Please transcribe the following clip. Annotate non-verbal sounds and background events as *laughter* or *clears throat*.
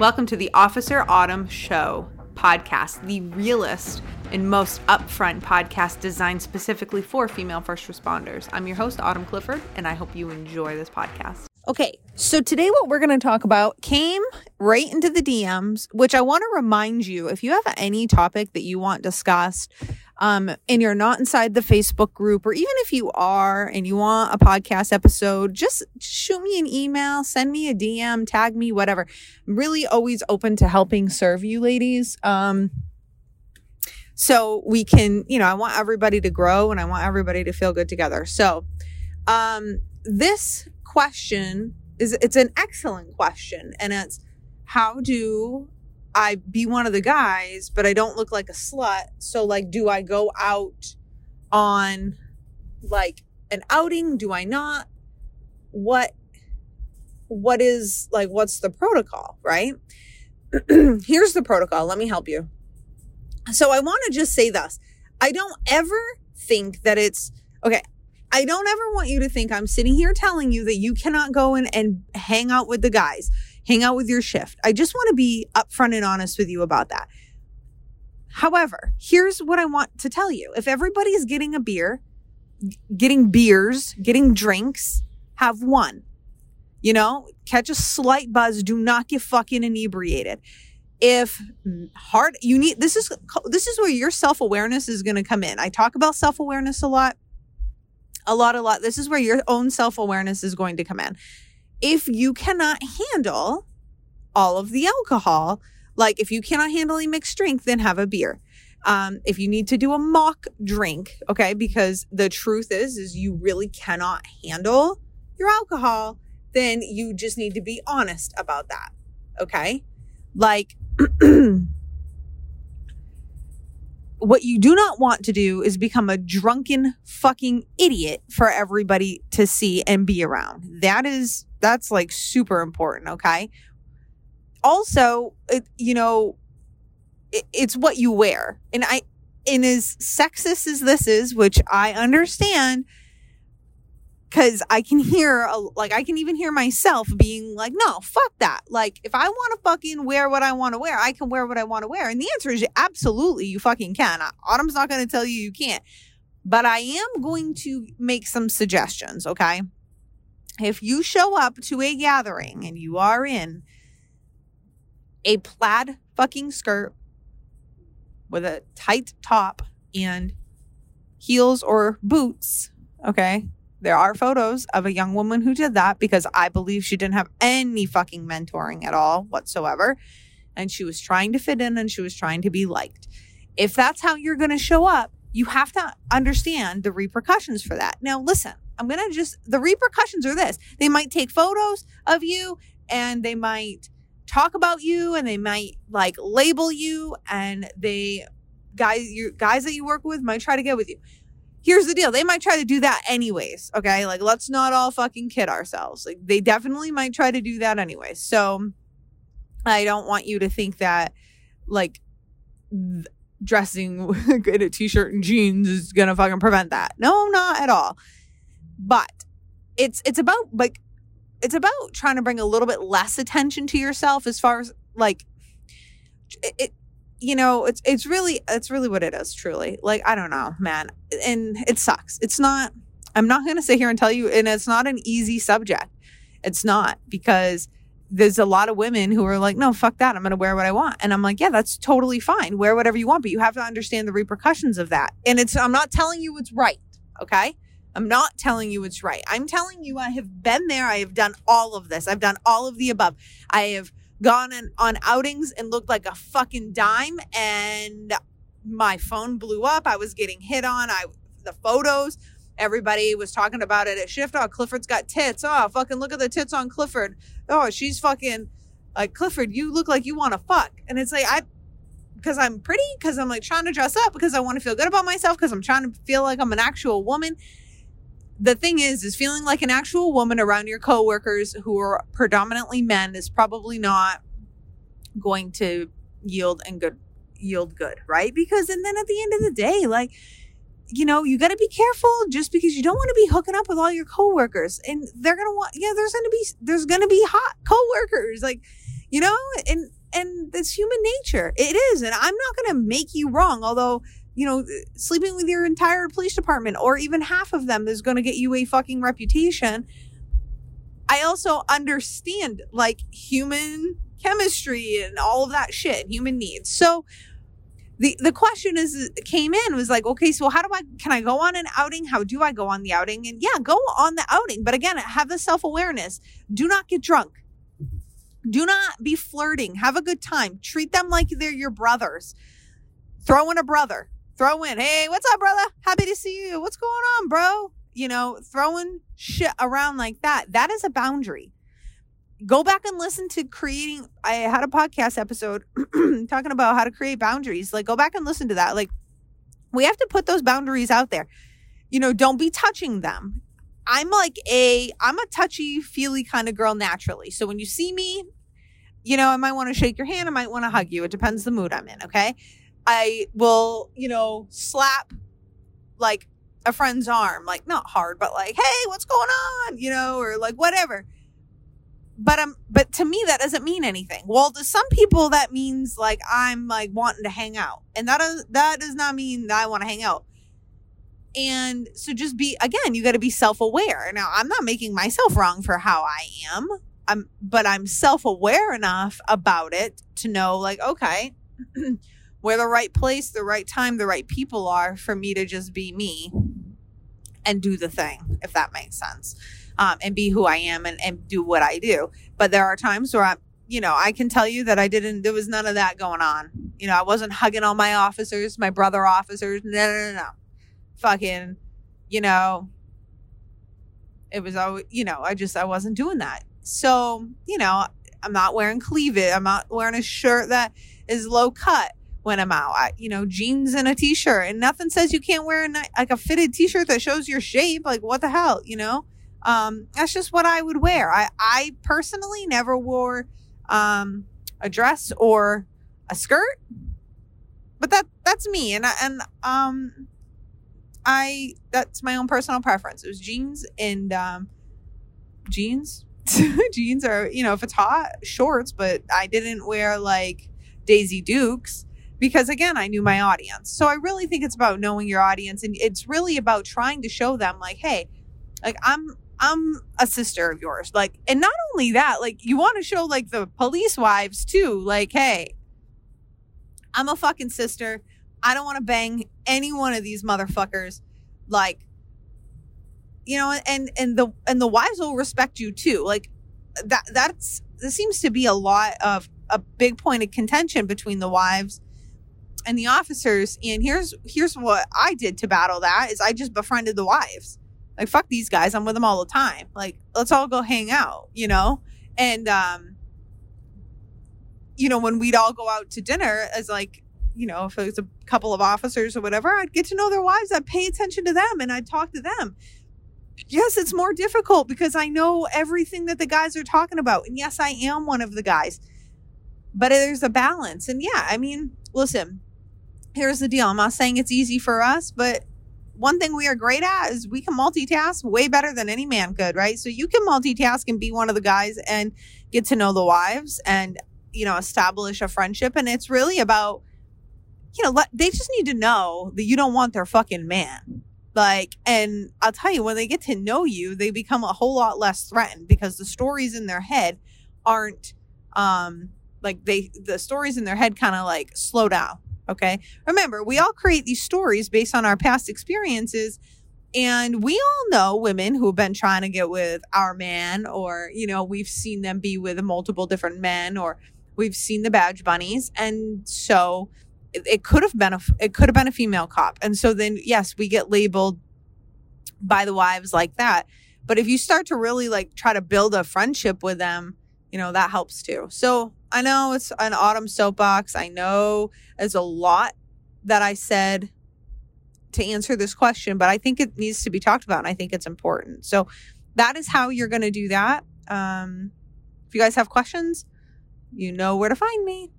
Welcome to the Officer Autumn Show podcast, the realest and most upfront podcast designed specifically for female first responders. I'm your host, Autumn Clifford, and I hope you enjoy this podcast. Okay, so today what we're going to talk about came right into the DMs, which I want to remind you if you have any topic that you want discussed, um, and you're not inside the Facebook group, or even if you are and you want a podcast episode, just shoot me an email, send me a DM, tag me, whatever. I'm really always open to helping serve you ladies. Um, so we can, you know, I want everybody to grow and I want everybody to feel good together. So, um, this question is it's an excellent question and it's how do I be one of the guys, but I don't look like a slut. So like, do I go out on like an outing? Do I not? What, what is like, what's the protocol, right? *clears throat* Here's the protocol. Let me help you. So I want to just say this. I don't ever think that it's okay. I don't ever want you to think I'm sitting here telling you that you cannot go in and hang out with the guys hang out with your shift. I just want to be upfront and honest with you about that. However, here's what I want to tell you. If everybody is getting a beer, getting beers, getting drinks, have one. You know, catch a slight buzz, do not get fucking inebriated. If hard you need this is this is where your self-awareness is going to come in. I talk about self-awareness a lot. A lot a lot. This is where your own self-awareness is going to come in if you cannot handle all of the alcohol, like if you cannot handle a mixed drink, then have a beer. Um, if you need to do a mock drink, okay, because the truth is, is you really cannot handle your alcohol, then you just need to be honest about that. Okay. Like, *clears throat* *clears throat* what you do not want to do is become a drunken fucking idiot for everybody to see and be around. That is that's like super important. Okay. Also, it, you know, it, it's what you wear. And I, and as sexist as this is, which I understand, because I can hear, like, I can even hear myself being like, no, fuck that. Like, if I want to fucking wear what I want to wear, I can wear what I want to wear. And the answer is absolutely, you fucking can. Autumn's not going to tell you you can't. But I am going to make some suggestions, okay? if you show up to a gathering and you are in a plaid fucking skirt with a tight top and heels or boots, okay? There are photos of a young woman who did that because I believe she didn't have any fucking mentoring at all whatsoever. And she was trying to fit in and she was trying to be liked. If that's how you're going to show up, you have to understand the repercussions for that. Now, listen, I'm going to just, the repercussions are this they might take photos of you and they might talk about you and they might like label you and they, guys, you guys that you work with might try to get with you. Here's the deal. They might try to do that anyways. Okay. Like, let's not all fucking kid ourselves. Like, they definitely might try to do that anyway. So, I don't want you to think that, like, th- dressing *laughs* in a t-shirt and jeans is gonna fucking prevent that. No, not at all. But it's it's about like it's about trying to bring a little bit less attention to yourself as far as like it, it you know it's it's really it's really what it is truly like i don't know man and it sucks it's not i'm not going to sit here and tell you and it's not an easy subject it's not because there's a lot of women who are like no fuck that i'm going to wear what i want and i'm like yeah that's totally fine wear whatever you want but you have to understand the repercussions of that and it's i'm not telling you it's right okay I'm not telling you it's right. I'm telling you I have been there. I have done all of this. I've done all of the above. I have gone in, on outings and looked like a fucking dime and my phone blew up. I was getting hit on. I the photos everybody was talking about it at shift. Oh, Clifford's got tits. Oh, fucking look at the tits on Clifford. Oh, she's fucking like Clifford, you look like you want to fuck. And it's like I because I'm pretty, because I'm like trying to dress up, because I want to feel good about myself, because I'm trying to feel like I'm an actual woman the thing is is feeling like an actual woman around your coworkers who are predominantly men is probably not going to yield and good yield good right because and then at the end of the day like you know you got to be careful just because you don't want to be hooking up with all your coworkers and they're gonna want yeah there's gonna be there's gonna be hot coworkers like you know, and and that's human nature. It is, and I'm not going to make you wrong. Although, you know, sleeping with your entire police department or even half of them is going to get you a fucking reputation. I also understand like human chemistry and all of that shit, human needs. So the the question is uh, came in was like, okay, so how do I can I go on an outing? How do I go on the outing? And yeah, go on the outing, but again, have the self awareness. Do not get drunk. Do not be flirting. Have a good time. Treat them like they're your brothers. Throw in a brother. Throw in, hey, what's up, brother? Happy to see you. What's going on, bro? You know, throwing shit around like that. That is a boundary. Go back and listen to creating. I had a podcast episode *clears throat* talking about how to create boundaries. Like, go back and listen to that. Like, we have to put those boundaries out there. You know, don't be touching them. I'm like a I'm a touchy feely kind of girl naturally. So when you see me, you know, I might want to shake your hand, I might want to hug you. It depends the mood I'm in, okay? I will, you know, slap like a friend's arm, like not hard, but like, "Hey, what's going on?" you know, or like whatever. But um but to me that doesn't mean anything. Well, to some people that means like I'm like wanting to hang out. And that does that does not mean that I want to hang out. And so just be again, you got to be self-aware. Now, I'm not making myself wrong for how I am. I'm but I'm self-aware enough about it to know like okay, *clears throat* where the right place, the right time, the right people are for me to just be me and do the thing, if that makes sense. Um, and be who I am and, and do what I do. But there are times where I'm, you know, I can tell you that I didn't, there was none of that going on. You know, I wasn't hugging all my officers, my brother officers. No, no, no, no fucking, you know, it was always, you know, I just, I wasn't doing that. So, you know, I'm not wearing cleavage. I'm not wearing a shirt that is low cut when I'm out. I, you know, jeans and a t-shirt and nothing says you can't wear a, like a fitted t-shirt that shows your shape. Like what the hell, you know? Um, that's just what I would wear. I, I personally never wore, um, a dress or a skirt, but that, that's me. And, and, um, I that's my own personal preference. It was jeans and um, jeans. *laughs* jeans are you know if it's hot shorts, but I didn't wear like Daisy Dukes because again I knew my audience. So I really think it's about knowing your audience and it's really about trying to show them like, hey, like I'm I'm a sister of yours. Like, and not only that, like you want to show like the police wives too, like, hey, I'm a fucking sister. I don't want to bang any one of these motherfuckers. Like, you know, and and the and the wives will respect you too. Like that that's there seems to be a lot of a big point of contention between the wives and the officers. And here's here's what I did to battle that is I just befriended the wives. Like fuck these guys, I'm with them all the time. Like let's all go hang out, you know? And um you know, when we'd all go out to dinner as like you know, if it was a couple of officers or whatever, I'd get to know their wives. I'd pay attention to them and I'd talk to them. Yes, it's more difficult because I know everything that the guys are talking about. And yes, I am one of the guys. But there's a balance. And yeah, I mean, listen, here's the deal. I'm not saying it's easy for us, but one thing we are great at is we can multitask way better than any man could, right? So you can multitask and be one of the guys and get to know the wives and, you know, establish a friendship. And it's really about you know, they just need to know that you don't want their fucking man. Like, and I'll tell you, when they get to know you, they become a whole lot less threatened because the stories in their head aren't, um, like they, the stories in their head kind of like slow down. Okay. Remember, we all create these stories based on our past experiences. And we all know women who have been trying to get with our man, or, you know, we've seen them be with multiple different men, or we've seen the badge bunnies. And so, it, it could have been a it could have been a female cop and so then yes we get labeled by the wives like that but if you start to really like try to build a friendship with them you know that helps too. So i know it's an autumn soapbox. I know there's a lot that i said to answer this question but i think it needs to be talked about and i think it's important. So that is how you're going to do that. Um if you guys have questions you know where to find me